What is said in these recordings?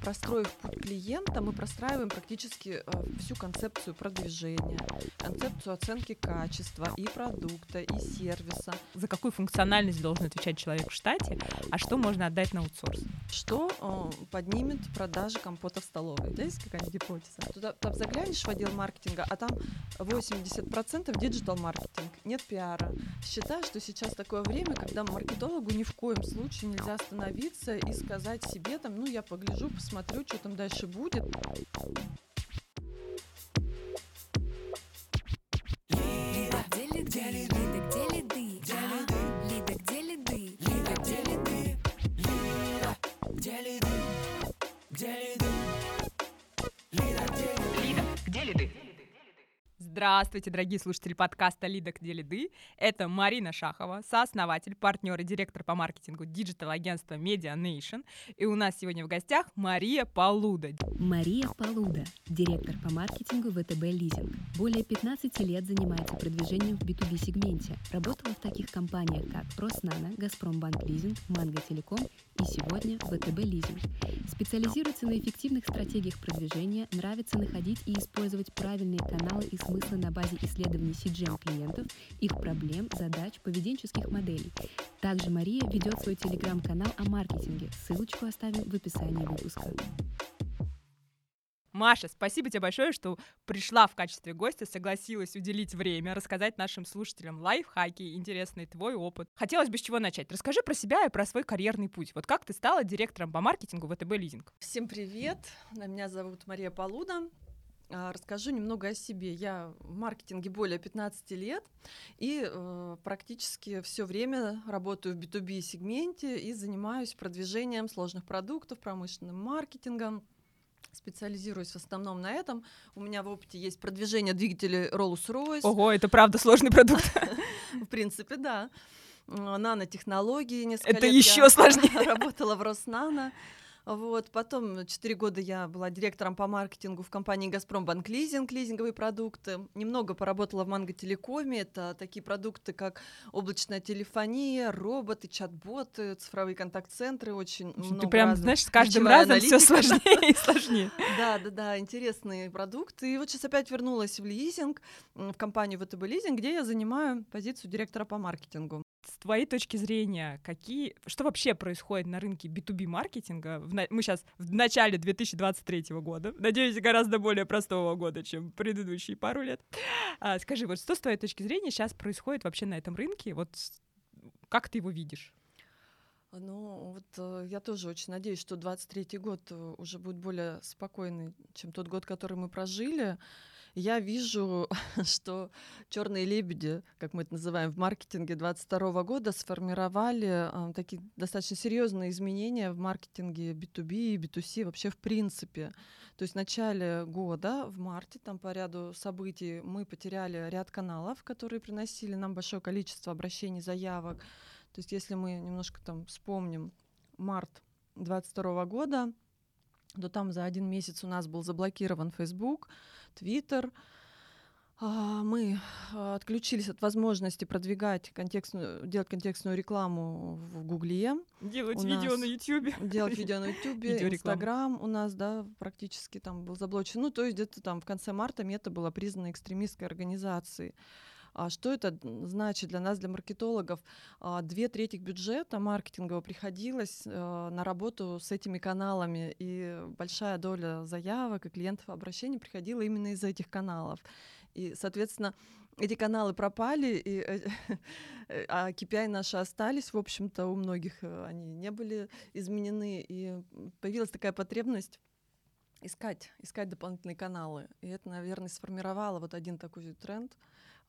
простроив путь клиента, мы простраиваем практически э, всю концепцию продвижения, концепцию оценки качества и продукта, и сервиса. За какую функциональность должен отвечать человек в штате, а что можно отдать на аутсорс? Что э, поднимет продажи компота в столовой? Да, есть какая-нибудь гипотеза? Туда там заглянешь в отдел маркетинга, а там 80% диджитал-маркетинг, нет пиара. Считаю, что сейчас такое время, когда маркетологу ни в коем случае нельзя остановиться и сказать себе там, ну я погляжу, посмотрю, что там дальше будет. Здравствуйте, дорогие слушатели подкаста «Лида, где лиды». Это Марина Шахова, сооснователь, партнер и директор по маркетингу диджитал-агентства Media Nation. И у нас сегодня в гостях Мария Полуда. Мария Полуда, директор по маркетингу ВТБ Лизинг. Более 15 лет занимается продвижением в B2B-сегменте. Работала в таких компаниях, как Роснано, Газпромбанк Лизинг, Манго Телеком и сегодня ВТБ Лизинг. Специализируется на эффективных стратегиях продвижения, нравится находить и использовать правильные каналы и смыслы на базе исследований CJM клиентов, их проблем, задач, поведенческих моделей. Также Мария ведет свой телеграм-канал о маркетинге. Ссылочку оставим в описании выпуска. Маша, спасибо тебе большое, что пришла в качестве гостя, согласилась уделить время, рассказать нашим слушателям лайфхаки, интересный твой опыт. Хотелось бы с чего начать. Расскажи про себя и про свой карьерный путь. Вот как ты стала директором по маркетингу ВТБ Лизинг? Всем привет, меня зовут Мария Полуда, а, расскажу немного о себе. Я в маркетинге более 15 лет и э, практически все время работаю в B2B сегменте и занимаюсь продвижением сложных продуктов, промышленным маркетингом. Специализируюсь в основном на этом. У меня в опыте есть продвижение двигателей Rolls-Royce. Ого, это правда сложный продукт. В принципе, да. Нанотехнологии несколько Это еще сложнее. Работала в Роснано. Вот. Потом 4 года я была директором по маркетингу в компании «Газпром Банк Лизинг», лизинговые продукты. Немного поработала в Манго Телекоме. Это такие продукты, как облачная телефония, роботы, чат-боты, цифровые контакт-центры. Очень Ты много прям, разных. знаешь, с каждым Ключевая разом все сложнее и сложнее. Да, да, да, интересные продукты. И вот сейчас опять вернулась в лизинг, в компанию ВТБ Лизинг, где я занимаю позицию директора по маркетингу. С твоей точки зрения, какие, что вообще происходит на рынке B2B маркетинга? В мы сейчас в начале 2023 года, надеюсь, гораздо более простого года, чем предыдущие пару лет. А, скажи, вот что с твоей точки зрения сейчас происходит вообще на этом рынке? Вот как ты его видишь? Ну, вот э, я тоже очень надеюсь, что 23 год э, уже будет более спокойный, чем тот год, который мы прожили. Я вижу, что черные лебеди, как мы это называем в маркетинге 22 года, сформировали э, такие достаточно серьезные изменения в маркетинге B2B и B2C вообще в принципе. То есть в начале года, в марте, там по ряду событий мы потеряли ряд каналов, которые приносили нам большое количество обращений, заявок. То есть если мы немножко там вспомним март 22 года, то там за один месяц у нас был заблокирован Facebook, Twitter. А, Мы а, отключились от возможности продвигать контекстную, делать контекстную рекламу в Гугле, Делать У видео нас на Ютьюбе. делать видео на Ютубе. Инстаграм у нас, да, практически там был заблочен. Ну, то есть где-то там в конце марта мета была признана экстремистской организацией. А что это значит для нас, для маркетологов? А, Две трети бюджета маркетингового приходилось э, на работу с этими каналами, и большая доля заявок и клиентов обращений приходила именно из этих каналов. И, соответственно, эти каналы пропали, и, э, э, а KPI наши остались, в общем-то, у многих они не были изменены, и появилась такая потребность искать, искать дополнительные каналы. И это, наверное, сформировало вот один такой тренд.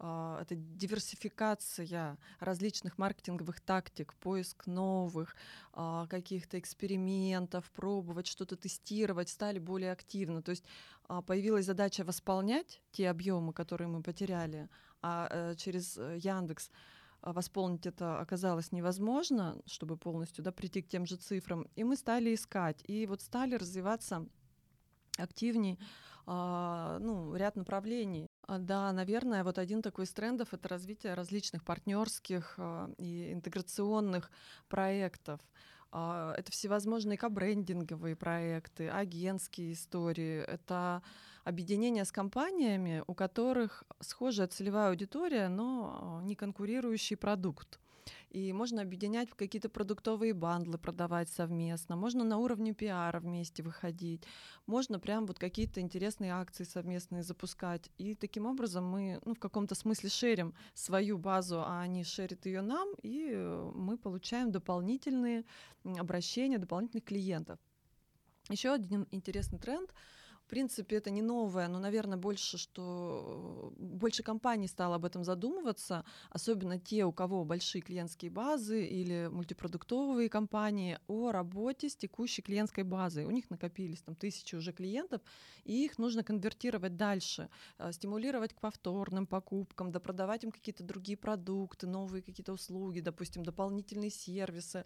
А, Это диверсификация различных маркетинговых тактик, поиск новых а, каких-то экспериментов, пробовать что-то тестировать, стали более активно. То есть а, появилась задача восполнять те объемы, которые мы потеряли, а э, через э, Яндекс восполнить это оказалось невозможно, чтобы полностью да, прийти к тем же цифрам. И мы стали искать. И вот стали развиваться активней ну, ряд направлений. А, Да, наверное, вот один такой из трендов — это развитие различных партнерских а, и интеграционных проектов. а, это всевозможные кабрендинговые проекты, агентские истории, это объединение с компаниями, у которых схожая целевая аудитория, но не конкурирующий продукт. И можно объединять в какие-то продуктовые бандлы, продавать совместно. Можно на уровне пиара вместе выходить. Можно прям вот какие-то интересные акции совместные запускать. И таким образом мы ну, в каком-то смысле шерим свою базу, а они шерят ее нам, и э, мы получаем дополнительные обращения, дополнительных клиентов. Еще один интересный тренд — принципе, это не новое, но, наверное, больше, что больше компаний стало об этом задумываться, особенно те, у кого большие клиентские базы или мультипродуктовые компании, о работе с текущей клиентской базой. У них накопились там тысячи уже клиентов, и их нужно конвертировать дальше, а, стимулировать к повторным покупкам, допродавать им какие-то другие продукты, новые какие-то услуги, допустим, дополнительные сервисы.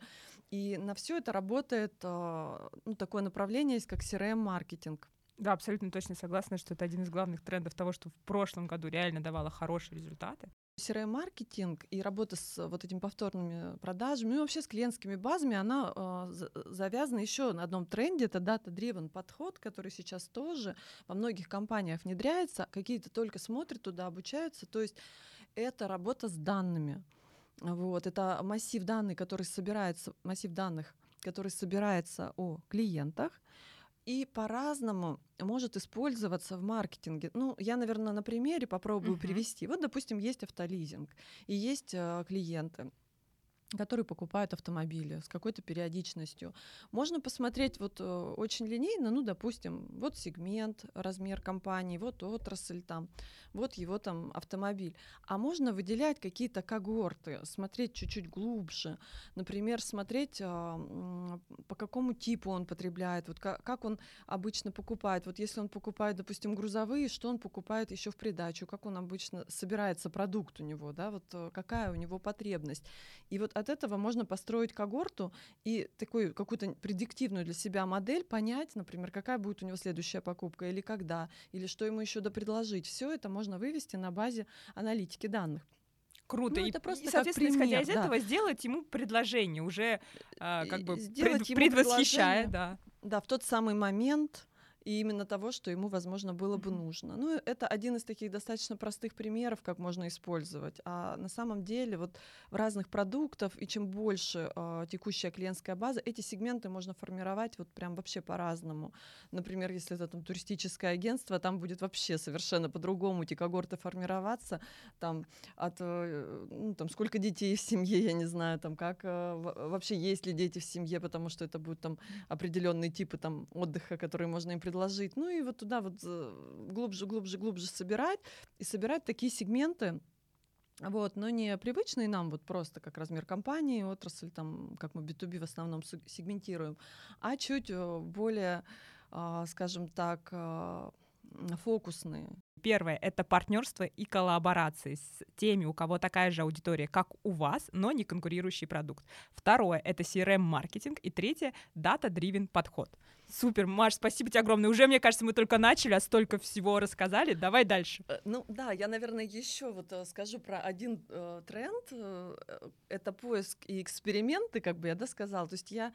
И на все это работает а, ну, такое направление есть, как CRM-маркетинг. Да, абсолютно точно согласна, что это один из главных трендов того, что в прошлом году реально давало хорошие результаты. CRM-маркетинг и работа с вот этими повторными продажами, ну и вообще с клиентскими базами, она э, завязана еще на одном тренде, это data-driven подход, который сейчас тоже во многих компаниях внедряется, какие-то только смотрят туда, обучаются, то есть это работа с данными. Вот, это массив данных, который собирается, массив данных, который собирается о клиентах, и по-разному может использоваться в маркетинге. Ну, я, наверное, на примере попробую uh-huh. привести. Вот, допустим, есть автолизинг и есть э, клиенты которые покупают автомобили с какой-то периодичностью. Можно посмотреть вот э, очень линейно, ну, допустим, вот сегмент, размер компании, вот отрасль там, вот его там автомобиль. А можно выделять какие-то когорты, смотреть чуть-чуть глубже, например, смотреть, э, по какому типу он потребляет, вот как, как он обычно покупает. Вот если он покупает, допустим, грузовые, что он покупает еще в придачу, как он обычно собирается продукт у него, да, вот э, какая у него потребность. И вот от этого можно построить когорту и такую какую-то предиктивную для себя модель понять, например, какая будет у него следующая покупка или когда, или что ему еще допредложить. Все это можно вывести на базе аналитики данных. Круто. Ну, и, это просто и, соответственно, пример, исходя из да. этого, сделать ему предложение, уже а, как бы пред, предвосхищая. Да. да, в тот самый момент и именно того, что ему, возможно, было бы нужно. Ну, это один из таких достаточно простых примеров, как можно использовать. А на самом деле вот в разных продуктах, и чем больше э, текущая клиентская база, эти сегменты можно формировать вот прям вообще по-разному. Например, если это там туристическое агентство, там будет вообще совершенно по-другому эти когорты формироваться, там от, э, ну, там сколько детей в семье, я не знаю, там как э, вообще есть ли дети в семье, потому что это будут там определенные типы там отдыха, которые можно им предложить предложить. Ну и вот туда вот э, глубже, глубже, глубже собирать и собирать такие сегменты, вот, но не привычные нам вот просто как размер компании, отрасль, там, как мы B2B в основном сегментируем, а чуть э, более, а, скажем так, а, фокусные. Первое — это партнерство и коллаборации с теми, у кого такая же аудитория, как у вас, но не конкурирующий продукт. Второе — это CRM-маркетинг. И третье — data-driven подход. Супер, Маш, спасибо тебе огромное. Уже, мне кажется, мы только начали, а столько всего рассказали. Давай дальше. Э, ну да, я, наверное, еще вот э, скажу про один э, тренд. Э, это поиск и эксперименты, как бы я да, сказала. То есть я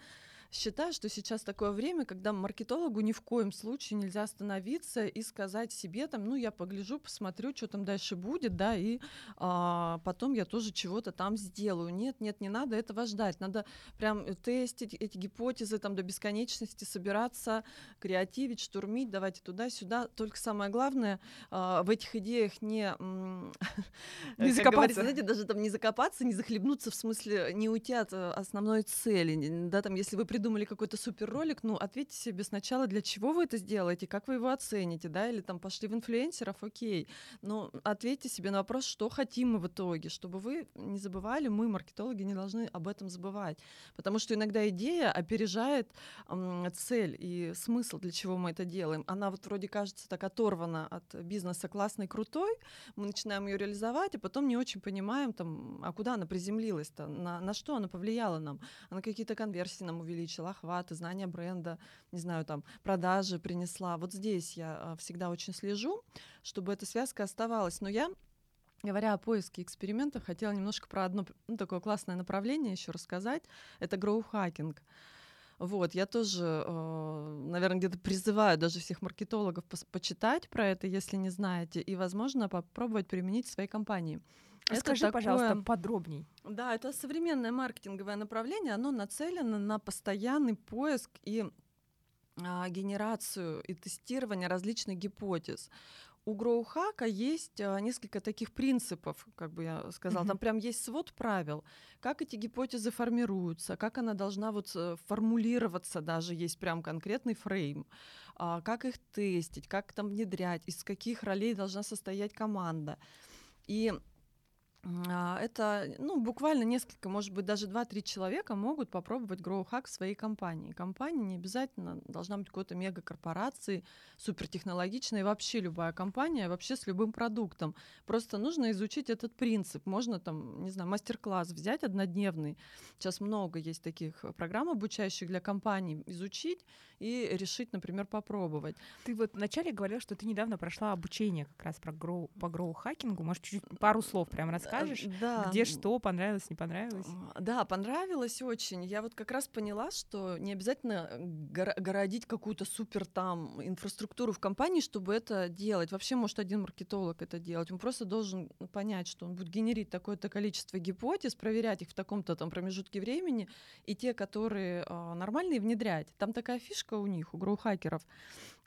считаю, что сейчас такое время, когда маркетологу ни в коем случае нельзя остановиться и сказать себе там, ну я погляжу, посмотрю, что там дальше будет, да, и а, потом я тоже чего-то там сделаю. Нет, нет, не надо этого ждать, надо прям тестить эти гипотезы там до бесконечности, собираться, креативить, штурмить, давайте туда-сюда. Только самое главное а, в этих идеях не не закопаться, знаете, даже там не закопаться, не захлебнуться в смысле не уйти от э, основной цели, да, там если вы придумали какой-то супер ролик, ну, ответьте себе сначала, для чего вы это сделаете, как вы его оцените, да, или там пошли в инфлюенсеров, окей. Но ответьте себе на вопрос, что хотим мы в итоге, чтобы вы не забывали, мы, маркетологи, не должны об этом забывать. Потому что иногда идея опережает м, цель и смысл, для чего мы это делаем. Она вот вроде кажется так оторвана от бизнеса классной, крутой, мы начинаем ее реализовать, а потом не очень понимаем, там, а куда она приземлилась-то, на, на что она повлияла нам, она какие-то конверсии нам увеличила, увеличила охваты, знание бренда, не знаю, там, продажи принесла. Вот здесь я а, всегда очень слежу, чтобы эта связка оставалась. Но я Говоря о поиске экспериментов, хотела немножко про одно ну, такое классное направление еще рассказать. Это гроу-хакинг. Вот, я тоже, э, наверное, где-то призываю даже всех маркетологов почитать про это, если не знаете, и, возможно, попробовать применить в своей компании. Расскажи, это такое... пожалуйста, подробней. Да, это современное маркетинговое направление, оно нацелено на постоянный поиск и а, генерацию и тестирование различных гипотез у Гроухака есть а, несколько таких принципов, как бы я сказала. Mm-hmm. Там прям есть свод правил, как эти гипотезы формируются, как она должна вот э, формулироваться, даже есть прям конкретный фрейм, а, как их тестить, как там внедрять, из каких ролей должна состоять команда. И это, ну, буквально несколько, может быть, даже 2-3 человека могут попробовать GrowHack в своей компании. Компания не обязательно должна быть какой-то мегакорпорацией, супертехнологичной, вообще любая компания, вообще с любым продуктом. Просто нужно изучить этот принцип. Можно там, не знаю, мастер-класс взять однодневный. Сейчас много есть таких программ обучающих для компаний. Изучить и решить, например, попробовать. Ты вот вначале говорила, что ты недавно прошла обучение как раз про гроу, по гроу-хакингу. Может, чуть-чуть пару слов прям расскажешь? Да. Где что, понравилось, не понравилось? Да, понравилось очень. Я вот как раз поняла, что не обязательно городить какую-то супер там инфраструктуру в компании, чтобы это делать. Вообще может один маркетолог это делать. Он просто должен понять, что он будет генерить такое-то количество гипотез, проверять их в таком-то там промежутке времени, и те, которые э, нормальные, внедрять. Там такая фишка, у них, у гроу-хакеров, а,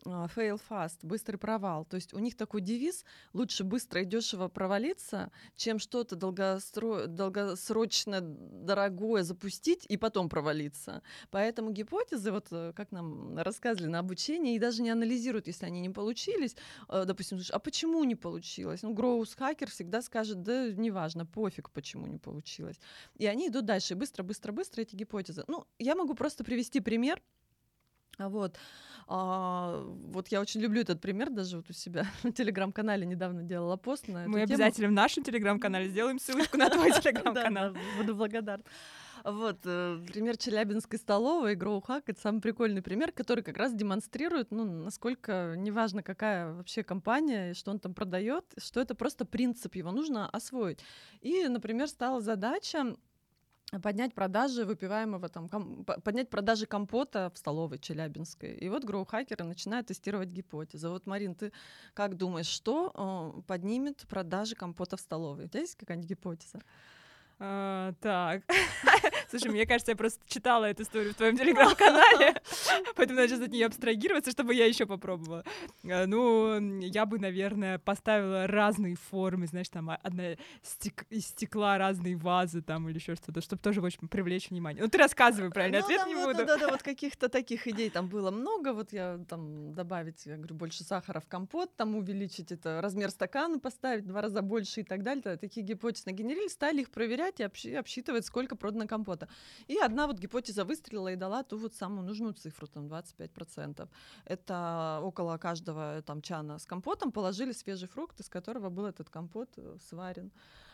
fail fast, быстрый провал. То есть у них такой девиз лучше быстро и дешево провалиться, чем что-то долгостро... долгосрочно дорогое запустить и потом провалиться. Поэтому гипотезы, вот э, как нам рассказывали на обучении, и даже не анализируют, если они не получились. Э, допустим, а почему не получилось? Ну, гроус хакер всегда скажет, да неважно, пофиг, почему не получилось. И они идут дальше, быстро, быстро, быстро эти гипотезы. Ну, я могу просто привести пример а вот. А, вот я очень люблю этот пример, даже вот у себя в телеграм-канале недавно делала пост на эту Мы тему. обязательно в нашем телеграм-канале сделаем ссылочку на твой телеграм-канал. Буду благодарна. Вот, э, пример Челябинской столовой, Гроухак, это самый прикольный пример, который как раз демонстрирует, ну, насколько, неважно, какая вообще компания, что он там продает, что это просто принцип, его нужно освоить. И, например, стала задача поднять продажи выпиваемого там, ком, поднять продажи компота в столовой Челябинской. И вот гроу-хакеры начинают тестировать гипотезы. Вот, Марин, ты как думаешь, что э, поднимет продажи компота в столовой? У тебя есть какая-нибудь гипотеза? А, так. Слушай, мне кажется, я просто читала эту историю в твоем телеграм-канале, поэтому надо сейчас от нее абстрагироваться, чтобы я еще попробовала. А, ну, я бы, наверное, поставила разные формы, знаешь, там одна стек из стекла разные вазы там или еще что-то, чтобы тоже очень привлечь внимание. Ну, ты рассказывай правильно, ну, ответ там, не вот, буду. Да, да, вот каких-то таких идей там было много. Вот я там добавить, я говорю, больше сахара в компот, там увеличить это размер стакана, поставить два раза больше и так далее. Такие гипотезы нагенерили, стали их проверять и обсчитывать, сколько продано компота. И одна вот гипотеза выстрелила и дала ту вот самую нужную цифру, там 25%. Это около каждого там чана с компотом положили свежий фрукт, из которого был этот компот э, сварен.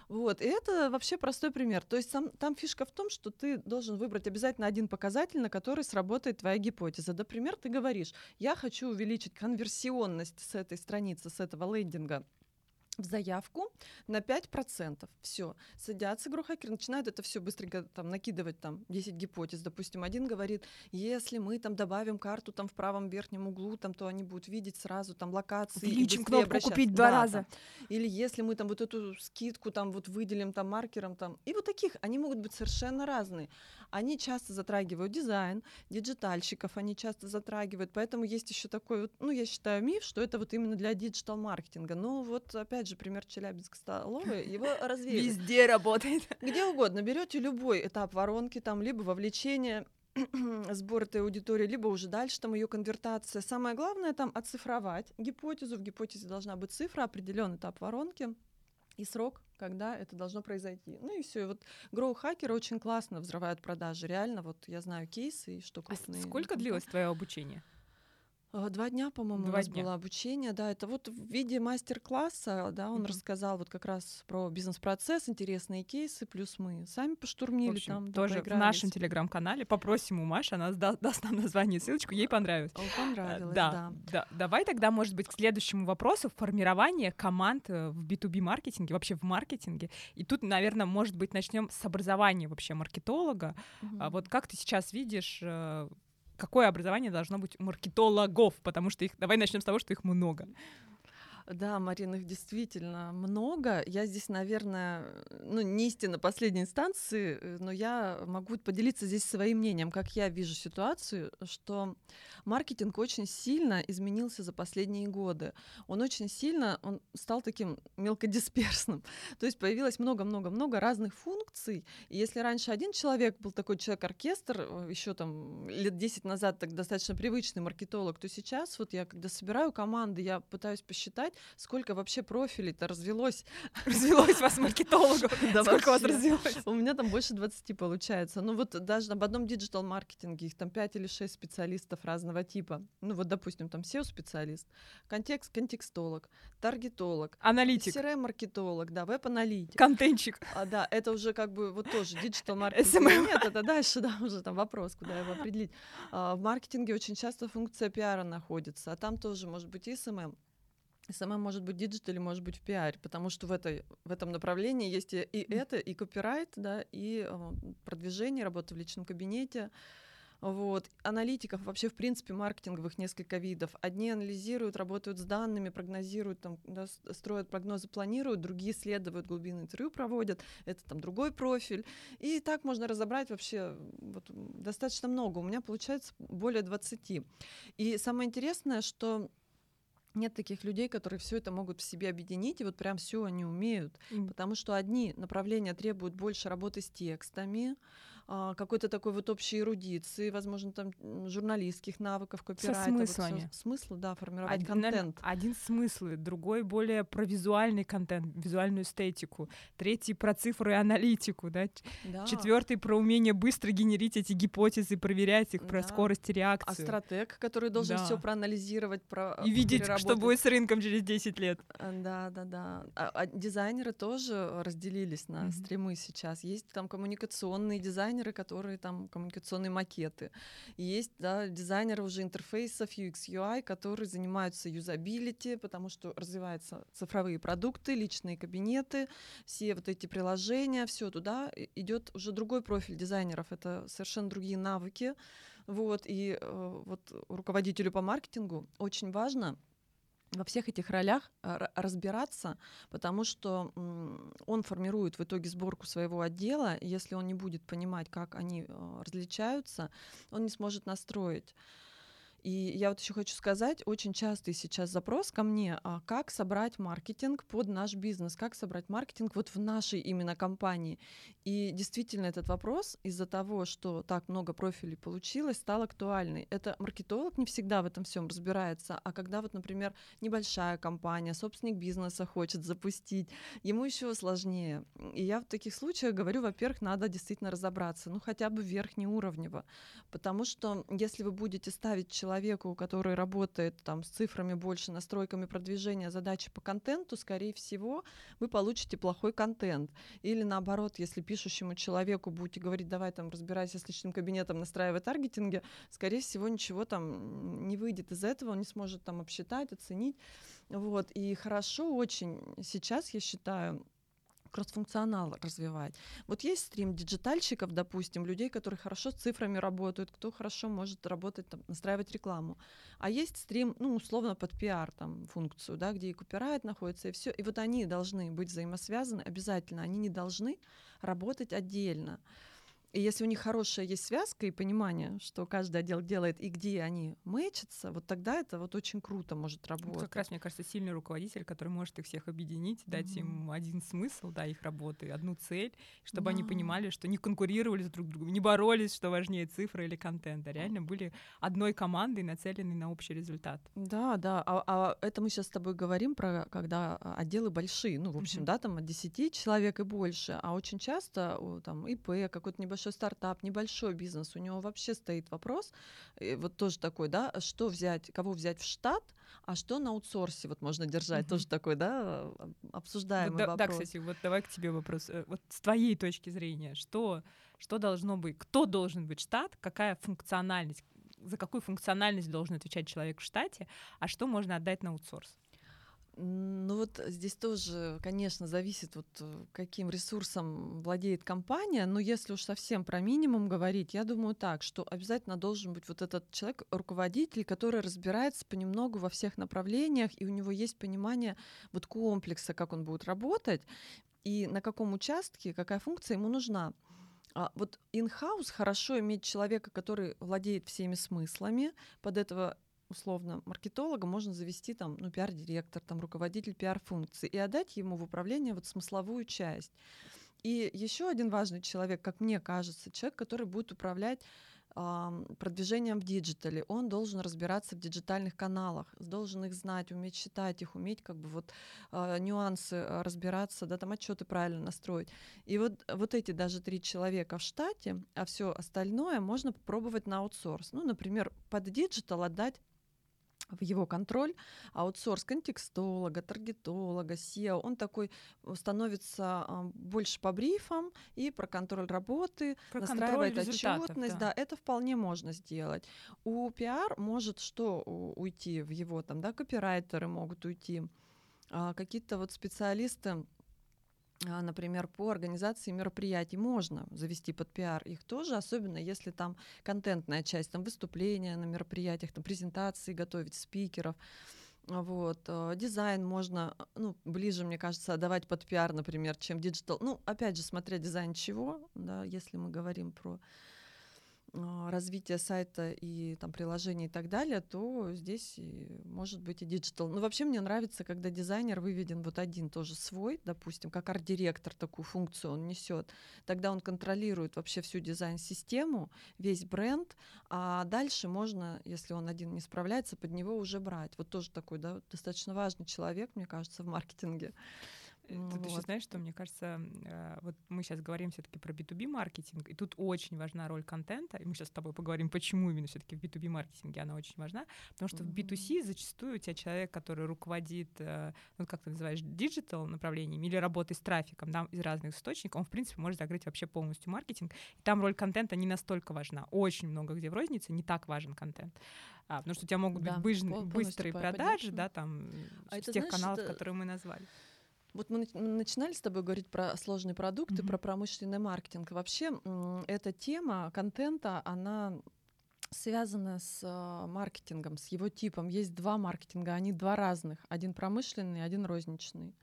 Вот, и это вообще простой пример. То есть сам, там фишка в том, что ты должен выбрать обязательно один показатель, на который сработает твоя гипотеза. Например, ты говоришь, я хочу увеличить конверсионность с этой страницы, с этого лендинга в заявку на 5%. Все. Садятся growth хакеры, начинают это все быстренько там накидывать там 10 гипотез. Допустим, один говорит, если мы там добавим карту там в правом верхнем углу, там, то они будут видеть сразу там локации. Увеличим кнопку купить два да, раза. Там. Или если мы там вот эту скидку там вот выделим там маркером там. И вот таких, они могут быть совершенно разные. Они часто затрагивают дизайн, диджитальщиков они часто затрагивают, поэтому есть еще такой вот, ну, я считаю, миф, что это вот именно для диджитал-маркетинга. Но вот, опять же, пример Челябинской столовой, его развеяли. Везде работает. Где угодно. Берете любой этап воронки, там, либо вовлечение, сбор этой аудитории, либо уже дальше там ее конвертация. Самое главное там оцифровать гипотезу. В гипотезе должна быть цифра, определенный этап воронки и срок, когда это должно произойти. Ну и все. И вот гроу-хакеры очень классно взрывают продажи. Реально, вот я знаю кейсы и что крупные. А сколько длилось твое обучение? А, Два дня, по-моему, у нас дня. было обучение, да, это вот в виде мастер-класса, да, он Мгм. рассказал вот как раз про бизнес-процесс, интересные кейсы, плюс мы сами В поштурмили общем, там, да, тоже в нашем телеграм-канале попросим у Маши, она сда- даст нам название ссылочку, ей понравилось. О, Э, Понравилось, Да, да. да. Давай тогда, может быть, к следующему вопросу формирование команд э, в B2B маркетинге, вообще в маркетинге. И тут, наверное, может быть, начнем с образования вообще маркетолога. Мгм. вот как ты сейчас видишь, э, какое образование должно быть у маркетологов? Потому что их, давай начнем с того, что их много. Да, Марина, их действительно много. Я здесь, наверное, ну, не истинно последней инстанции, э, но я могу поделиться здесь своим мнением, как я вижу ситуацию, что маркетинг очень сильно изменился за последние годы. Он очень сильно, он стал таким мелкодисперсным. То есть появилось много-много-много разных функций. И если раньше один человек был такой человек-оркестр, еще там лет 10 назад так достаточно привычный маркетолог, то сейчас вот я, когда собираю команды, я пытаюсь посчитать, сколько вообще профилей-то развелось. Развелось вас маркетологов. Да Сколько вас вообще. развелось? У меня там больше 20 получается. Ну вот даже об одном диджитал-маркетинге их там 5 или 6 специалистов разного типа. Ну вот, допустим, там SEO-специалист, контекст, контекстолог, таргетолог, Аналитик, CRM-маркетолог, да, веб-аналитик. контентчик. А, да, это уже как бы вот тоже диджитал маркетинг. SMM. Нет, это дальше, да, уже там вопрос, куда его определить. А, в маркетинге очень часто функция пиара находится, а там тоже может быть и SMM. SMM может быть диджитал или может быть в пиаре, потому что в, этой, в этом направлении есть и, и это, и копирайт, да, и а, продвижение, работа в личном кабинете. Вот. Аналитиков вообще, в принципе, маркетинговых несколько видов. Одни анализируют, работают с данными, прогнозируют, там, да, строят прогнозы, планируют, другие исследуют, глубинные интервью проводят. Это там другой профиль. И так можно разобрать вообще вот, достаточно много. У меня получается более 20. И самое интересное, что нет таких людей, которые все это могут в себе объединить, и вот прям все они умеют. Потому что одни направления требуют больше работы с текстами, какой-то такой вот общей эрудиции, возможно, там журналистских навыков, копирайта. вот всё. смыслами. Смысл, да, формировать Один, контент. один смыслы, другой более про визуальный контент, визуальную эстетику, третий про цифры и аналитику, да, Да. четвертый про умение быстро генерить эти гипотезы, проверять их, про Да. скорость А реакции. стратег, который должен Да. все проанализировать, про И видеть, что будет с рынком через 10 лет. А, Да, да, да. А, а дизайнеры тоже разделились на Мгм. стримы сейчас. Есть там коммуникационные дизайнеры, которые там коммуникационные макеты. Есть да, дизайнеры уже интерфейсов UX, UI, которые занимаются юзабилити, потому что развиваются цифровые продукты, личные кабинеты, все вот эти приложения, все туда идет уже другой профиль дизайнеров. Это совершенно другие навыки. Вот, и э, вот руководителю по маркетингу очень важно во всех этих ролях а, ра- разбираться, потому что он формирует в итоге сборку своего отдела. Если он не будет понимать, как они э, различаются, он не сможет настроить. И я вот еще хочу сказать, очень частый сейчас запрос ко мне, а как собрать маркетинг под наш бизнес, как собрать маркетинг вот в нашей именно компании. И действительно этот вопрос из-за того, что так много профилей получилось, стал актуальный. Это маркетолог не всегда в этом всем разбирается, а когда вот, например, небольшая компания, собственник бизнеса хочет запустить, ему еще сложнее. И я в таких случаях говорю, во-первых, надо действительно разобраться, ну хотя бы верхнеуровнево, потому что если вы будете ставить человеку, который работает там с цифрами больше, настройками продвижения, задачи по контенту, скорее всего, вы получите плохой контент. Или наоборот, если пишущему человеку будете говорить, давай там разбирайся с личным кабинетом, настраивай таргетинги, скорее всего, ничего там не выйдет из этого, он не сможет там обсчитать, оценить. Вот. И хорошо очень сейчас, я считаю, кроссфункционал развивать. Вот есть стрим диджитальщиков, допустим, людей, которые хорошо с цифрами работают, кто хорошо может работать, там, настраивать рекламу. А есть стрим, ну, условно, под пиар, там, функцию, да, где и копирайт находится, и все. И вот они должны быть взаимосвязаны обязательно. Они не должны работать отдельно. И если у них хорошая есть связка и понимание, что каждый отдел делает и где они мэчатся, вот тогда это вот очень круто может Вот работать. как раз, мне кажется, сильный руководитель, который может их всех объединить, дать им один смысл, да, их работы, одну цель, чтобы они Да. понимали, что не конкурировали с друг другом, не боролись, что важнее цифры или контент, а реально были одной командой, нацеленной на общий результат. Да, да. А, а это мы сейчас с тобой говорим про, когда а, отделы большие, ну, в общем, Мгм. да, там от 10 человек и больше. А очень часто там ИП, какой-то небольшой небольшой стартап, небольшой бизнес, у него вообще стоит вопрос, вот тоже такой, да, что взять, кого взять в штат, а что на аутсорсе вот можно держать, тоже такой, да, обсуждаемый вот, да, вопрос. Да, кстати, вот давай к тебе вопрос. Э, вот с твоей точки зрения, что, что должно быть, кто должен быть штат, какая функциональность, за какую функциональность должен отвечать человек в штате, а что можно отдать на аутсорс? Ну вот здесь тоже, конечно, зависит, вот э, каким ресурсом владеет компания, но если уж совсем про минимум говорить, я думаю так, что обязательно должен быть вот этот человек, руководитель, который разбирается понемногу во всех направлениях, и у него есть понимание вот комплекса, как он будет работать, и на каком участке, какая функция ему нужна. А вот in-house хорошо иметь человека, который владеет всеми смыслами, под этого условно маркетолога можно завести там, ну, пиар-директор, там, руководитель пиар-функции и отдать ему в управление вот смысловую часть. И еще один важный человек, как мне кажется, человек, который будет управлять продвижением в диджитале, он должен разбираться в диджитальных каналах, должен их знать, уметь считать их, уметь как бы вот э, нюансы а, разбираться, да, там отчеты правильно настроить. И вот, вот эти даже три человека в штате, а все остальное можно попробовать на аутсорс. Ну, например, под диджитал отдать в его контроль, аутсорс контекстолога, таргетолога, SEO, он такой э, становится а, больше по брифам и про контроль работы, про настраивает отчетность, да. да, это вполне можно сделать. У пиар может что уйти в его там, да, копирайтеры могут уйти, а, какие-то вот специалисты например, по организации мероприятий можно завести под пиар их тоже, особенно если там контентная часть, там выступления на мероприятиях, там презентации готовить спикеров. Вот. Э, дизайн можно, ну, ближе, мне кажется, отдавать под пиар, например, чем диджитал. Ну, опять же, смотря дизайн чего, да, если мы говорим про а, развития сайта и там приложений и так далее, то здесь может быть и диджитал. Ну, вообще мне нравится, когда дизайнер выведен вот один тоже свой, допустим, как арт-директор такую функцию он несет. Тогда он контролирует вообще всю дизайн-систему, весь бренд, а дальше можно, если он один не справляется, под него уже брать. Вот тоже такой, да, достаточно важный человек, мне кажется, в маркетинге. Тут вот. еще знаешь, что мне кажется, э, вот мы сейчас говорим все-таки про B2B маркетинг, и тут очень важна роль контента. И мы сейчас с тобой поговорим, почему именно все-таки в B2B маркетинге она очень важна. Потому что mm-hmm. в B2C зачастую у тебя человек, который руководит, э, ну как ты называешь, диджитал направлением или работой с трафиком да, из разных источников, он в принципе может закрыть вообще полностью маркетинг. И там роль контента не настолько важна. Очень много где в рознице не так важен контент. А, потому что у тебя могут да, быть быстрые продажи, да, там, а с тех знаешь, каналов, это... которые мы назвали. Вот мы начинали с тобой говорить про сложные продукты, mm-hmm. про промышленный маркетинг. Вообще эта тема контента, она связана с э, маркетингом, с его типом. Есть два маркетинга, они два разных. Один промышленный, один розничный.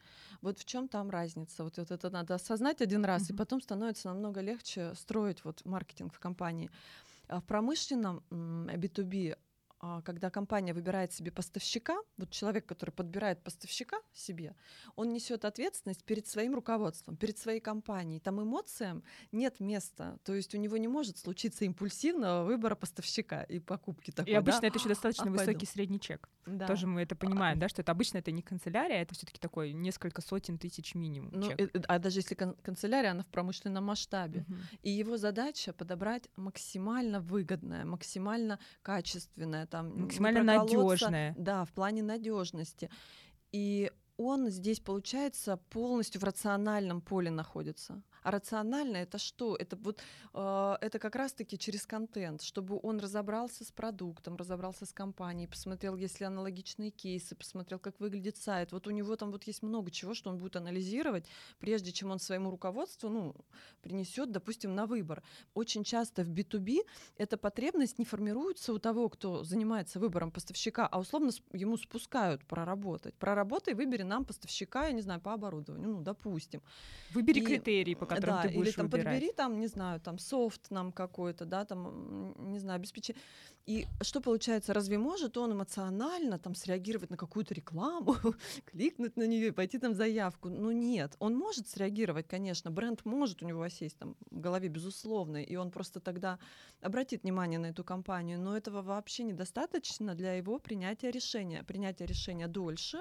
Вот в чем там разница? Вот, вот это надо осознать один раз, mm-hmm. и потом становится намного легче строить вот маркетинг в компании. А в промышленном B2B а, когда компания выбирает себе поставщика, вот человек, который подбирает поставщика себе, он несет ответственность перед своим руководством, перед своей компанией. Там эмоциям нет места. То есть у него не может случиться импульсивного выбора поставщика и покупки такой. И обычно да? это еще достаточно а, высокий пойду. средний чек. Да. Тоже мы это понимаем, а, да, что это обычно это не канцелярия, это все-таки такой несколько сотен тысяч минимум. Ну, чек. И, а даже если кан- канцелярия, она в промышленном масштабе. Угу. И его задача подобрать максимально выгодное, максимально качественное там максимально надежная. Да, в плане надежности. И он здесь, получается, полностью в рациональном поле находится. А рационально это что? Это вот э, это как раз-таки через контент, чтобы он разобрался с продуктом, разобрался с компанией, посмотрел, есть ли аналогичные кейсы, посмотрел, как выглядит сайт. Вот у него там вот есть много чего, что он будет анализировать, прежде чем он своему руководству, ну, принесет, допустим, на выбор. Очень часто в B2B эта потребность не формируется у того, кто занимается выбором поставщика, а условно ему спускают проработать. Проработай, выбери нам поставщика, я не знаю, по оборудованию, ну, допустим. Выбери и, критерии, по которым да, ты будешь или там выбирать. подбери там, не знаю, там софт нам какой-то, да, там, не знаю, обеспечение. И что получается, разве может он эмоционально там среагировать на какую-то рекламу, кликнуть на нее и пойти там заявку? Ну нет, он может среагировать, конечно, бренд может у него осесть там в голове, безусловно, и он просто тогда обратит внимание на эту компанию, но этого вообще недостаточно для его принятия решения. Принятие решения дольше,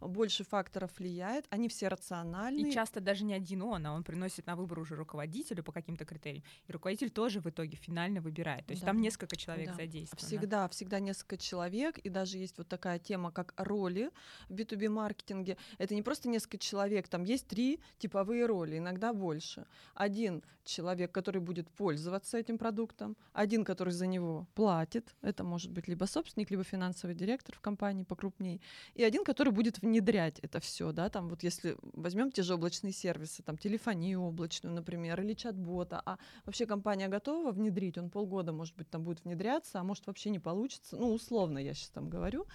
больше факторов влияет, они все рациональны. И часто даже не один он, а он приносит на выбор уже руководителю по каким-то критериям, и руководитель тоже в итоге финально выбирает. То есть Да. там несколько человек Да. задействовано. Всегда, всегда несколько человек, и даже есть вот такая тема, как роли в B2B маркетинге. Это не просто несколько человек, там есть три типовые роли, иногда больше. Один человек, который будет пользоваться этим продуктом, один, который за него платит, это может быть либо собственник, либо финансовый директор в компании покрупней, и один, который будет внедрять это все, да, там вот если возьмем те же облачные сервисы, там телефонию облачную, например, или чат-бота, а вообще компания готова внедрить, он полгода, может быть, там будет внедряться, а может вообще не получится, ну, условно я сейчас там говорю,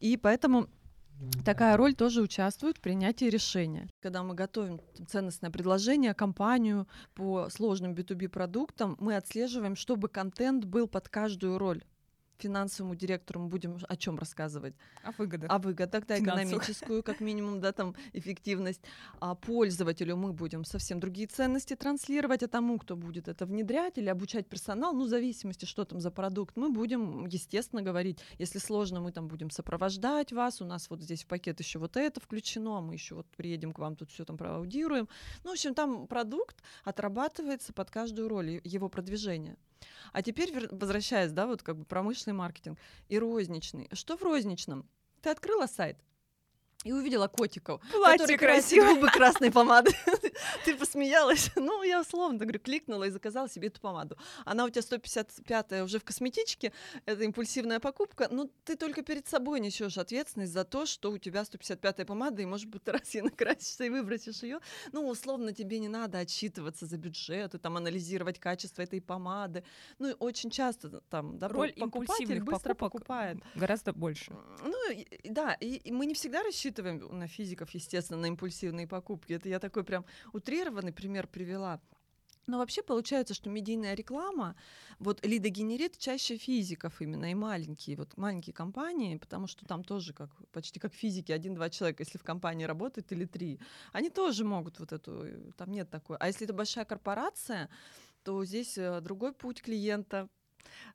и поэтому Такая роль тоже участвует в принятии решения. Когда мы готовим ценностное предложение, компанию по сложным B2B продуктам, мы отслеживаем, чтобы контент был под каждую роль. Финансовому директору мы будем о чем рассказывать? А выгода? О выгодах, да, экономическую, как минимум, да, там, эффективность. А пользователю мы будем совсем другие ценности транслировать, а тому, кто будет это внедрять или обучать персонал, ну, в зависимости, что там за продукт, мы будем, естественно, говорить, если сложно, мы там будем сопровождать вас, у нас вот здесь в пакет еще вот это включено, а мы еще вот приедем к вам, тут все там проаудируем. Ну, в общем, там продукт отрабатывается под каждую роль, его продвижение. А теперь, возвращаясь, да, вот как бы промышленный маркетинг и розничный. Что в розничном? Ты открыла сайт и увидела котиков, Платье которые красят красивое. губы красной помадой. Ты посмеялась. Ну, я условно говорю, кликнула и заказала себе эту помаду. Она у тебя 155-я уже в косметичке, это импульсивная покупка. Ну, ты только перед собой несешь ответственность за то, что у тебя 155-я помада, и, может быть, ты раз ей накрасишься и выбросишь ее. Ну, условно, тебе не надо отчитываться за бюджет, и там анализировать качество этой помады. Ну, и очень часто там, да, Роль покупатель импульсивных быстро покупает. гораздо больше. Ну, и- и да, и, и мы не всегда рассчитываем на физиков, естественно, на импульсивные покупки. Это я такой прям утрированный пример привела. Но вообще получается, что медийная реклама, вот лидогенерит чаще физиков именно, и маленькие, вот маленькие компании, потому что там тоже как, почти как физики, один-два человека, если в компании работает или три, они тоже могут вот эту, э, там нет такой. А если это большая корпорация, то здесь э, другой путь клиента,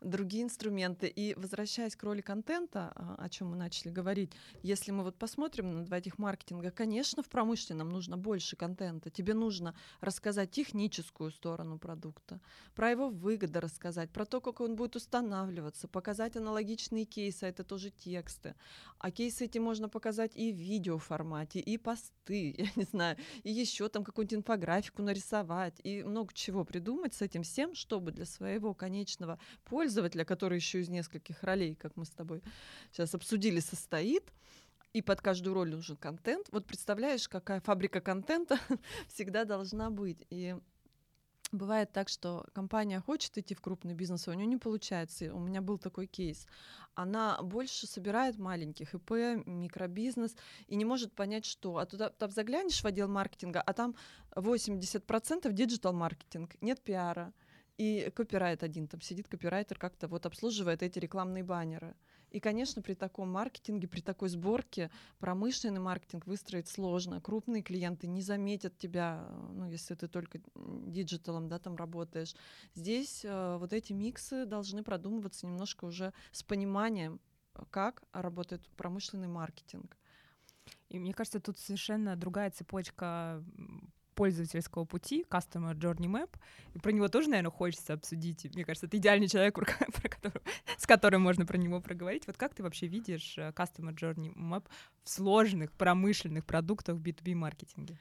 другие инструменты. И возвращаясь к роли контента, а, о чем мы начали говорить, если мы вот посмотрим на два этих маркетинга, конечно, в промышленном нужно больше контента. Тебе нужно рассказать техническую сторону продукта, про его выгоды рассказать, про то, как он будет устанавливаться, показать аналогичные кейсы, а это тоже тексты. А кейсы эти можно показать и в видеоформате, и посты, я не знаю, и еще там какую-нибудь инфографику нарисовать, и много чего придумать с этим всем, чтобы для своего конечного пользователя, который еще из нескольких ролей, как мы с тобой сейчас обсудили, состоит, и под каждую роль нужен контент. Вот представляешь, какая фабрика контента всегда должна быть. И Бывает так, что компания хочет идти в крупный бизнес, а у нее не получается. У меня был такой кейс. Она больше собирает маленьких ИП, микробизнес и не может понять, что. А туда там заглянешь в отдел маркетинга, а там 80% диджитал-маркетинг, нет пиара. И копирайт один, там сидит копирайтер, как-то вот обслуживает эти рекламные баннеры. И, конечно, при таком маркетинге, при такой сборке промышленный маркетинг выстроить сложно. Крупные клиенты не заметят тебя, ну, если ты только диджиталом, да, там работаешь. Здесь э, вот эти миксы должны продумываться немножко уже с пониманием, как работает промышленный маркетинг. И мне кажется, тут совершенно другая цепочка пользовательского пути, Customer Journey Map. И про него тоже, наверное, хочется обсудить. Мне кажется, это идеальный человек, про ко- про которого- с которым можно про него проговорить. Вот как ты вообще видишь э, Customer Journey Map в сложных промышленных продуктах в B2B маркетинге?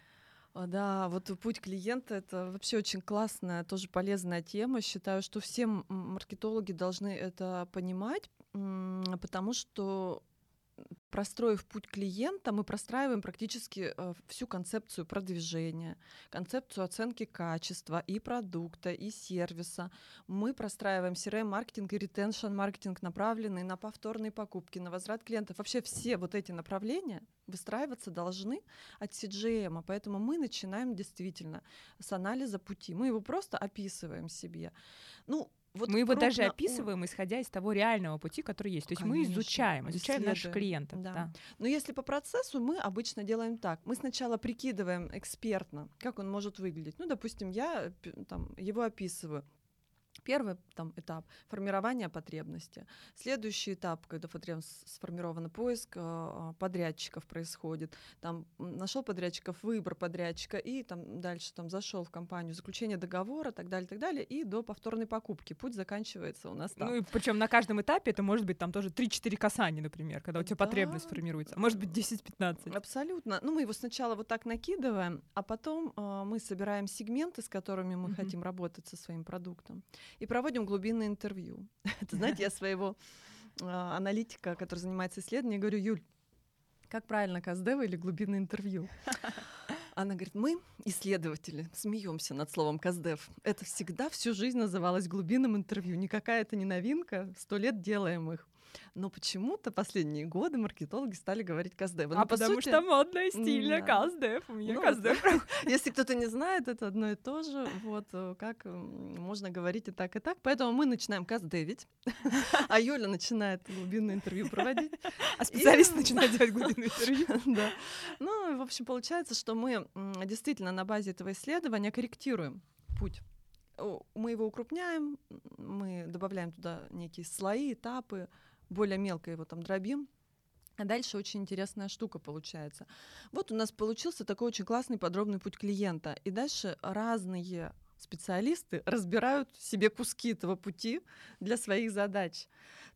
А, Да, вот путь клиента это вообще очень классная, тоже полезная тема. Считаю, что все маркетологи должны это понимать, потому что простроив путь клиента, мы простраиваем практически э, всю концепцию продвижения, концепцию оценки качества и продукта, и сервиса. Мы простраиваем CRM-маркетинг и ретеншн-маркетинг, направленный на повторные покупки, на возврат клиентов. Вообще все вот эти направления выстраиваться должны от CGM, а поэтому мы начинаем действительно с анализа пути. Мы его просто описываем себе. Ну, Вот мы его даже описываем, исходя из того реального пути, который есть. То есть мы Конечно, изучаем, изучаем наших клиентов. да. да. Но если по процессу, мы обычно делаем так. Мы сначала прикидываем экспертно, как он может выглядеть. Ну, допустим, я там, его описываю. Первый там, этап — формирование потребности. Следующий этап, когда потребность сформирована, поиск э, подрядчиков происходит. Там нашел подрядчиков, выбор подрядчика, и там дальше там зашел в компанию, заключение договора, так далее, так далее, и до повторной покупки. Путь заканчивается у нас там. Ну и причем на каждом этапе это может быть там тоже 3-4 касания, например, когда у тебя Да. потребность формируется. А может быть 10-15. Абсолютно. Ну, мы его сначала вот так накидываем, а потом э, мы собираем сегменты, с которыми мы Мгм. хотим работать со своим продуктом, и проводим глубинное интервью. Это, знаете, я своего э, аналитика, который занимается исследованием, говорю, Юль, как правильно, каздева или глубинное интервью? Она говорит, мы, исследователи, смеемся над словом каздев. Это всегда всю жизнь называлось глубинным интервью. Никакая это не новинка, сто лет делаем их. Но почему-то последние годы маркетологи стали говорить каздев. А потому что модно и стильно, да. каздев. У меня Ну, каздев. Если кто-то не знает, это одно и то же. Вот э, как можно говорить и так, и так. Поэтому мы начинаем каздевить, а Юля начинает глубинное интервью проводить. А специалист начинает делать глубинное интервью. Да. Ну, в общем, получается, что мы действительно на базе этого исследования корректируем путь. Мы его укрупняем, мы добавляем туда некие слои, этапы, более мелко его там дробим. А дальше очень интересная штука получается. Вот у нас получился такой очень классный подробный путь клиента. И дальше разные специалисты разбирают себе куски этого пути для своих задач.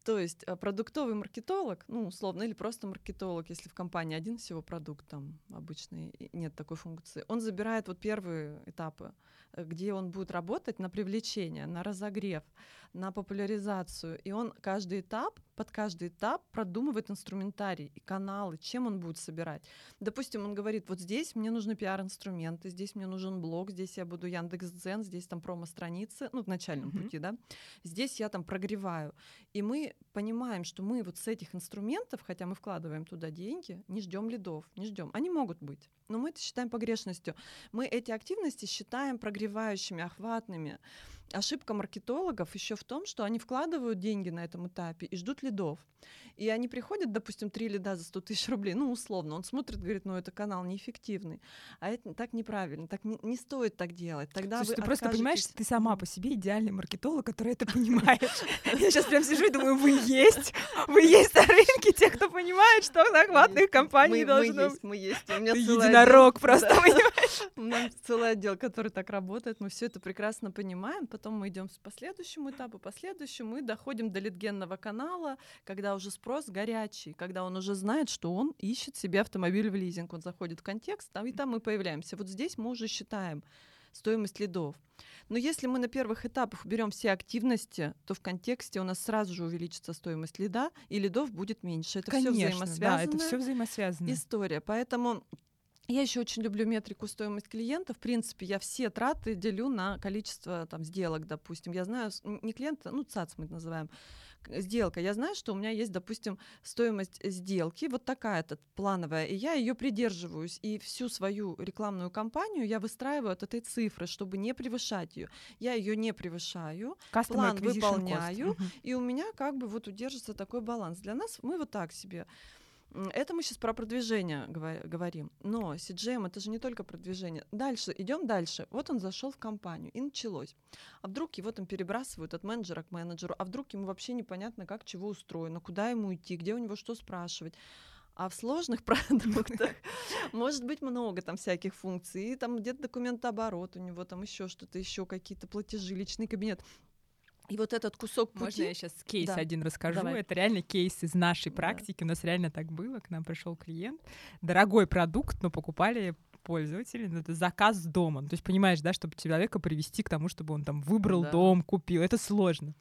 То есть э, продуктовый маркетолог, ну, условно, или просто маркетолог, если в компании один всего продукт, там обычно и нет такой функции, он забирает вот первые этапы, э, где он будет работать на привлечение, на разогрев, на популяризацию. И он каждый этап, под каждый этап продумывает инструментарий и каналы, чем он будет собирать. Допустим, он говорит, вот здесь мне нужны пиар-инструменты, здесь мне нужен блог, здесь я буду Яндекс.Дзен, здесь там промо-страницы, ну, в начальном Мгм. пути, да, здесь я там прогреваю. И мы понимаем, что мы вот с этих инструментов, хотя мы вкладываем туда деньги, не ждем лидов, не ждем. Они могут быть, но мы это считаем погрешностью. Мы эти активности считаем прогревающими, охватными. Ошибка маркетологов еще в том, что они вкладывают деньги на этом этапе и ждут лидов. И они приходят, допустим, три лида за 100 тысяч рублей, ну, условно, он смотрит, говорит, ну, это канал неэффективный. А это так неправильно, так не, не стоит так делать. Тогда Слушай, вы ты просто понимаешь, что ты сама по себе идеальный маркетолог, который это понимает. Я сейчас прям сижу и думаю, вы есть, вы есть на рынке, те, кто понимает, что в захватных компаниях мы, мы должно есть, быть. мы есть. У меня Ты отдел- просто, Да. понимаешь? У нас целый отдел, который так работает, мы все это прекрасно понимаем. Потом мы идем по следующему этапу, по следующему, и доходим до литгенного канала, когда уже спрос горячий, когда он уже знает, что он ищет себе автомобиль в лизинг. Он заходит в контекст, там, и там мы появляемся. Вот здесь мы уже считаем стоимость лидов. Но если мы на первых этапах берем все активности, то в контексте у нас сразу же увеличится стоимость лида, и лидов будет меньше. Это все Конечно, да, взаимосвязано это все взаимосвязано. история. Поэтому я еще очень люблю метрику стоимость клиента. В принципе, я все траты делю на количество там, сделок, допустим. Я знаю, не клиента, ну, ЦАЦ мы это называем, сделка. Я знаю, что у меня есть, допустим, стоимость сделки, вот такая-то плановая, и я ее придерживаюсь. И всю свою рекламную кампанию я выстраиваю от этой цифры, чтобы не превышать ее. Я ее не превышаю, Customer план cost. выполняю, Мгм. и у меня как бы вот удержится такой баланс. Для нас мы вот так себе. Это мы сейчас про продвижение говорим. Но CGM это же не только продвижение. Дальше, идем дальше. Вот он зашел в компанию, и началось. А вдруг его там перебрасывают от менеджера к менеджеру, а вдруг ему вообще непонятно, как чего устроено, куда ему идти, где у него что спрашивать. А в сложных продуктах может быть много там всяких функций. И там где-то документооборот у него, там еще что-то, еще какие-то платежи, личный кабинет. И вот этот кусок пути... Можно я сейчас кейс Да. один расскажу? Давай. Это реально кейс из нашей Да. практики. У нас реально так было. К нам пришел клиент. Дорогой продукт, но покупали пользователи, ну, это заказ дома. Ну, То есть, понимаешь, да, чтобы человека привести к тому, чтобы он там выбрал Да. дом, купил. Это сложно.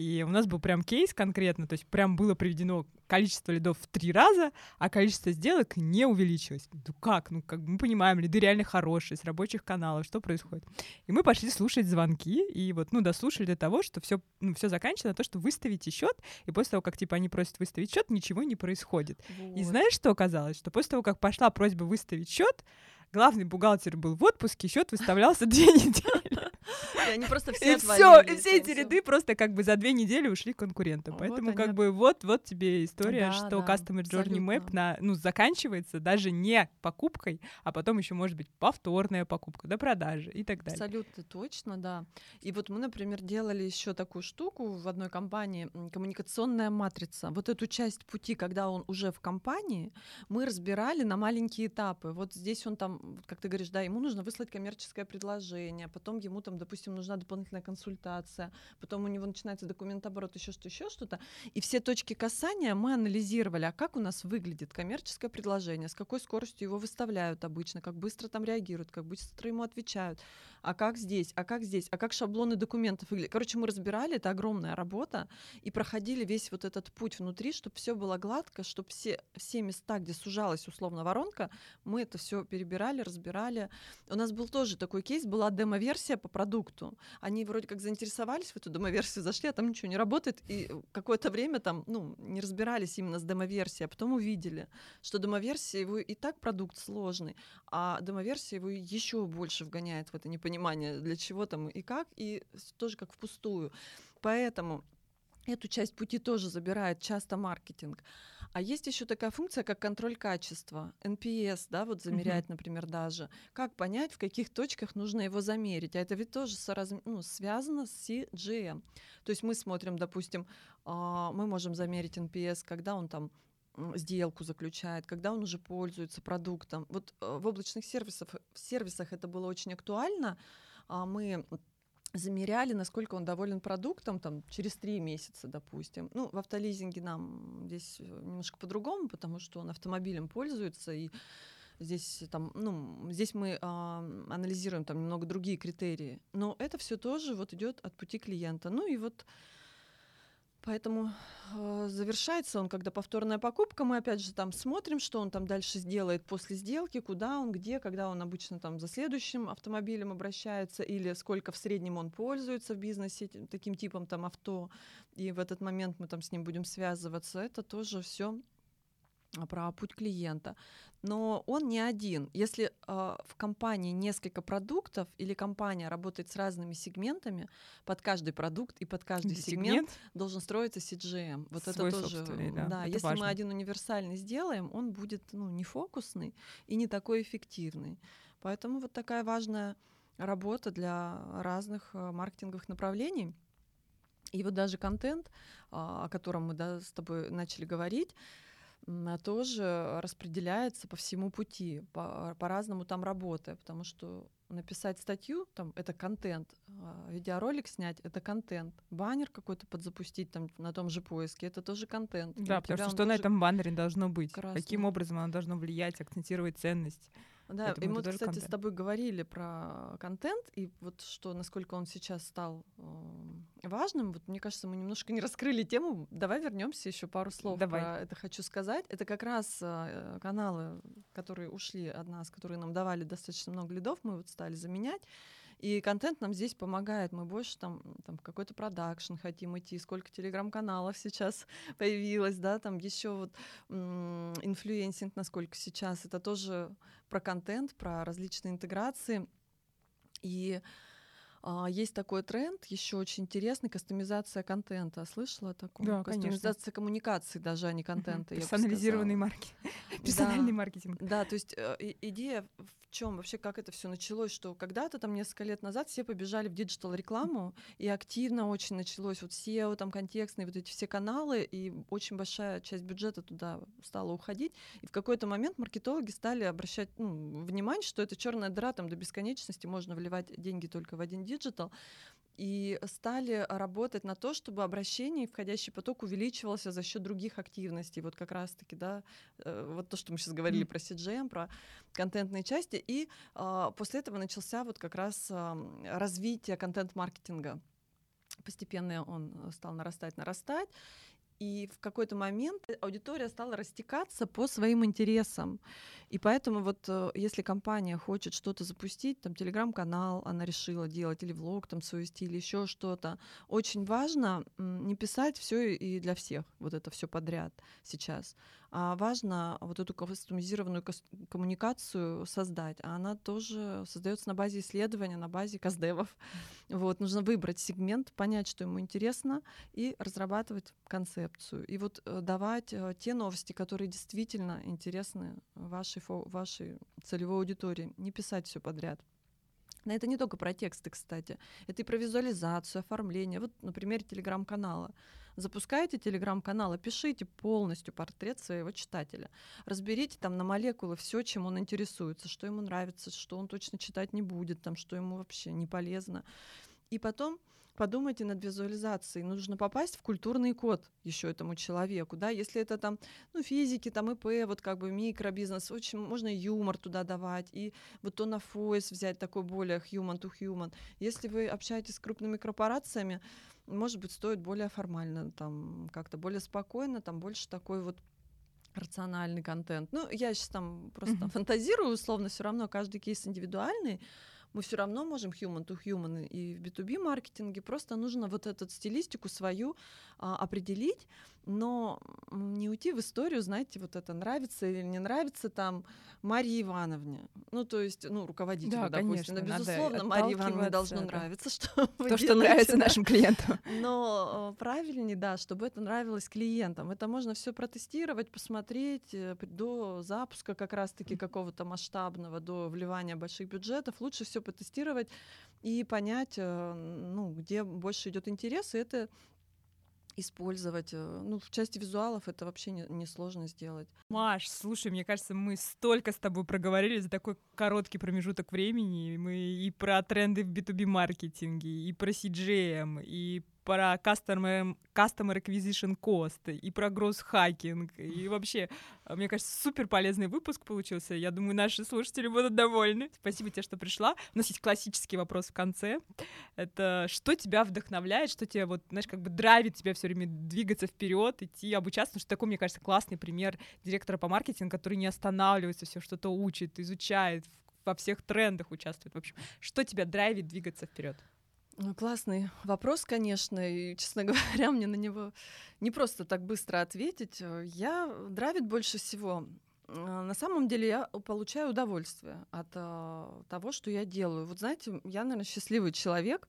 И у нас был прям кейс конкретно, то есть прям было приведено количество лидов в три раза, а количество сделок не увеличилось. Ну как? Ну как мы понимаем, лиды реально хорошие, с рабочих каналов, что происходит? И мы пошли слушать звонки, и вот, ну, дослушали до того, что все ну, все заканчивается на то, что выставите счет, и после того, как, типа, они просят выставить счет, ничего не происходит. И Вот. знаешь, что оказалось? Что после того, как пошла просьба выставить счет, главный бухгалтер был в отпуске, счет выставлялся две недели. И они просто все И все, и все эти ряды просто как бы за две недели ушли к конкурентам. Поэтому как бы вот, вот тебе история, что Customer Journey Map на, ну, заканчивается даже не покупкой, а потом еще может быть повторная покупка, до продажи и так далее. Абсолютно точно, да. И вот мы, например, делали еще такую штуку в одной компании, коммуникационная матрица. Вот эту часть пути, когда он уже в компании, мы разбирали на маленькие этапы. Вот здесь он там, как ты говоришь, да, ему нужно выслать коммерческое предложение, потом ему там, допустим, нужна дополнительная консультация, потом у него начинается документооборот, еще что, еще что-то. И все точки касания мы анализировали, а как у нас выглядит коммерческое предложение, с какой скоростью его выставляют обычно, как быстро там реагируют, как быстро ему отвечают, а как здесь, а как здесь, а как шаблоны документов выглядят. Короче, мы разбирали, это огромная работа, и проходили весь вот этот путь внутри, чтобы все было гладко, чтобы все, все места, где сужалась условно воронка, мы это все перебирали, разбирали. У нас был тоже такой кейс, была демо-версия по продукту. Они вроде как заинтересовались в эту демо-версию, зашли, а там ничего не работает, и какое-то время там, ну, не разбирались именно с демо-версией, а потом увидели, что демо-версия его и так продукт сложный, а демо-версия его еще больше вгоняет в это непонимание, для чего там и как, и тоже как впустую. Поэтому эту часть пути тоже забирает часто маркетинг. А есть еще такая функция, как контроль качества, NPS, да, вот замерять, например, даже. Как понять, в каких точках нужно его замерить? А это ведь тоже соразм- ну, связано с CGM. То есть мы смотрим, допустим, а, мы можем замерить NPS, когда он там сделку заключает, когда он уже пользуется продуктом. Вот э, в облачных сервисах, в сервисах это было очень актуально. А, Мы замеряли, насколько он доволен продуктом там, через три месяца, допустим. Ну, в автолизинге нам здесь э, немножко по-другому, потому что он автомобилем пользуется, и здесь, там, ну, здесь мы а, анализируем там немного другие критерии. Но это все тоже вот идет от пути клиента. Ну и вот Поэтому э, завершается он, когда повторная покупка, мы опять же там смотрим, что он там дальше сделает после сделки, куда он, где, когда он обычно там за следующим автомобилем обращается, или сколько в среднем он пользуется в бизнесе таким типом там авто, и в этот момент мы там с ним будем связываться. Это тоже все про путь клиента. Но он не один. Если э, в компании несколько продуктов или компания работает с разными сегментами, под каждый продукт и под каждый сегмент должен строиться CGM. Вот Свой это тоже, собственный, да, это если важно. мы один универсальный сделаем, он будет ну, не фокусный и не такой эффективный. Поэтому вот такая важная работа для разных э, маркетинговых направлений. И вот даже контент, а, о котором мы да, с тобой начали говорить, а, тоже распределяется по всему пути, по- по-разному там работая, потому что написать статью, там, это контент, а, видеоролик снять, это контент, баннер какой-то подзапустить там на том же поиске, это тоже контент. Да, потому что что на этом баннере должно быть? красный. Каким образом оно должно влиять, акцентировать ценность? Да, и мы, кстати, с контент. тобой говорили про контент, и вот что, насколько он сейчас стал э, важным. Вот мне кажется, мы немножко не раскрыли тему. Давай вернемся еще пару слов Давай. про это хочу сказать. Это как раз э, каналы, которые ушли от нас, которые нам давали достаточно много лидов, мы вот стали заменять. И контент нам здесь помогает. Мы больше там, там какой-то продакшн хотим идти, сколько телеграм-каналов сейчас появилось, да, там еще вот инфлюенсинг, насколько сейчас. Это тоже про контент, про различные интеграции. И есть такой тренд, еще очень интересный, кастомизация контента. Слышала о таком? Да, конечно. Кастомизация коммуникации даже, а не контента. Персонализированный сказала. маркетинг. Персональный Да. маркетинг. Да, то есть э, идея в чем вообще, как это все началось, что когда-то там несколько лет назад все побежали в диджитал рекламу, и активно очень началось вот SEO, там контекстные вот эти все каналы, и очень большая часть бюджета туда стала уходить. И в какой-то момент маркетологи стали обращать ну, внимание, что это черная дыра, там до бесконечности можно вливать деньги только в один диджитал. И стали работать на то, чтобы обращение и входящий поток увеличивался за счет других активностей. Вот как раз-таки, да, э, вот то, что мы сейчас говорили про CJM, про контентные части. И а, после этого начался вот как раз ам, развитие контент-маркетинга. Постепенно он э, стал нарастать, нарастать. И в какой-то момент аудитория стала растекаться по своим интересам. И поэтому вот э, если компания хочет что-то запустить, там телеграм-канал она решила делать, или влог там свой стиль, еще что-то, очень важно не писать все и для всех, вот это все подряд сейчас, а важно вот эту кастомизированную коммуникацию создать, а она тоже создается на базе исследования, на базе каздевов. Вот, нужно выбрать сегмент, понять, что ему интересно, и разрабатывать концепцию. И вот э, давать э, те новости, которые действительно интересны вашей, вашей целевой аудитории. Не писать все подряд. Но это не только про тексты, кстати. Это и про визуализацию, оформление. Вот, например, телеграм-канала. Запускаете телеграм-канал, пишите полностью портрет своего читателя. Разберите там на молекулы все, чем он интересуется, что ему нравится, что он точно читать не будет, там, что ему вообще не полезно. И потом подумайте над визуализацией. Нужно попасть в культурный код еще этому человеку, да, если это там, ну, физики, там, ИП, вот как бы микробизнес, очень можно юмор туда давать, и вот то на фойс взять такой более human to human. Если вы общаетесь с крупными корпорациями, может быть, стоит более формально, там, как-то более спокойно, там, больше такой вот рациональный контент. Ну, я сейчас там просто mm-hmm. фантазирую, условно, все равно каждый кейс индивидуальный, мы все равно можем human to human и в B2B маркетинге, просто нужно вот эту стилистику свою а, определить, но не уйти в историю, знаете, вот это нравится или не нравится там Марии Ивановне. Ну, то есть, ну, руководителю, да, допустим. Конечно, ну, безусловно, Марии Ивановне должно да. нравиться, что вы То, делаете, что нравится да. нашим клиентам. Но правильнее, да, чтобы это нравилось клиентам. Это можно все протестировать, посмотреть э, до запуска как раз-таки какого-то масштабного, до вливания больших бюджетов. Лучше все потестировать и понять, э, ну, где больше идет интерес, и это использовать. Э, ну, в части визуалов это вообще не, не сложно сделать. Маш, слушай, мне кажется, мы столько с тобой проговорили за такой короткий промежуток времени. Мы и про тренды в B2B маркетинге, и про CGM, и про customer, customer acquisition cost, и про hacking, и вообще, а, мне кажется, супер полезный выпуск получился. Я думаю, наши слушатели будут довольны. Спасибо тебе, что пришла. У нас есть классический вопрос в конце. Это что тебя вдохновляет, что тебя вот, знаешь, как бы драйвит тебя все время двигаться вперед, идти обучаться, потому что такой, мне кажется, классный пример директора по маркетингу, который не останавливается, все что-то учит, изучает, во всех трендах участвует. В общем, что тебя драйвит двигаться вперед? Ну, классный вопрос, конечно, и, честно говоря, мне на него не просто так быстро ответить. Я драйвит больше всего. А, на самом деле я получаю удовольствие от того, что я делаю. Вот знаете, я, наверное, счастливый человек,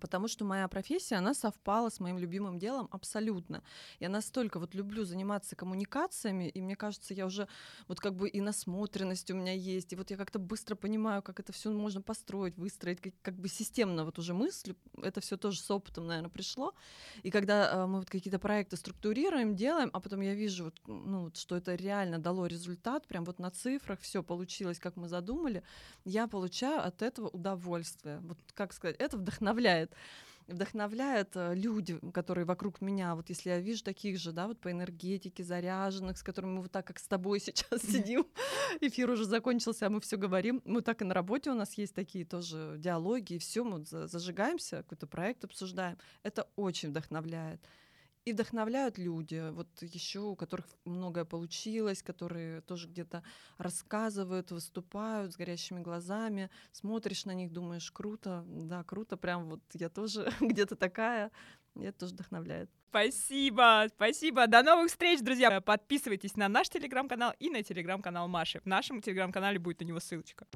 потому что моя профессия, она совпала с моим любимым делом абсолютно. Я настолько вот люблю заниматься коммуникациями, и мне кажется, я уже вот как бы и насмотренность у меня есть, и вот я как-то быстро понимаю, как это все можно построить, выстроить, как, как бы системно вот уже мыслю. Это все тоже с опытом, наверное, пришло. И когда э, мы вот какие-то проекты структурируем, делаем, а потом я вижу, вот, ну, что это реально дало результат, прям вот на цифрах все получилось, как мы задумали, я получаю от этого удовольствие. Вот как сказать, это вдохновение вдохновляет вдохновляют э, люди, которые вокруг меня. Вот если я вижу таких же, да, вот по энергетике заряженных, с которыми мы вот так, как с тобой сейчас сидим, эфир уже закончился, а мы все говорим. Мы так и на работе у нас есть такие тоже диалоги, и все, мы зажигаемся, какой-то проект обсуждаем. Это очень вдохновляет. И вдохновляют люди, вот еще у которых многое получилось, которые тоже где-то рассказывают, выступают с горящими глазами, смотришь на них, думаешь, круто, да, круто, прям вот я тоже где-то такая, и это тоже вдохновляет. Спасибо, спасибо. До новых встреч, друзья. Подписывайтесь на наш телеграм-канал и на телеграм-канал Маши. В нашем телеграм-канале будет на него ссылочка.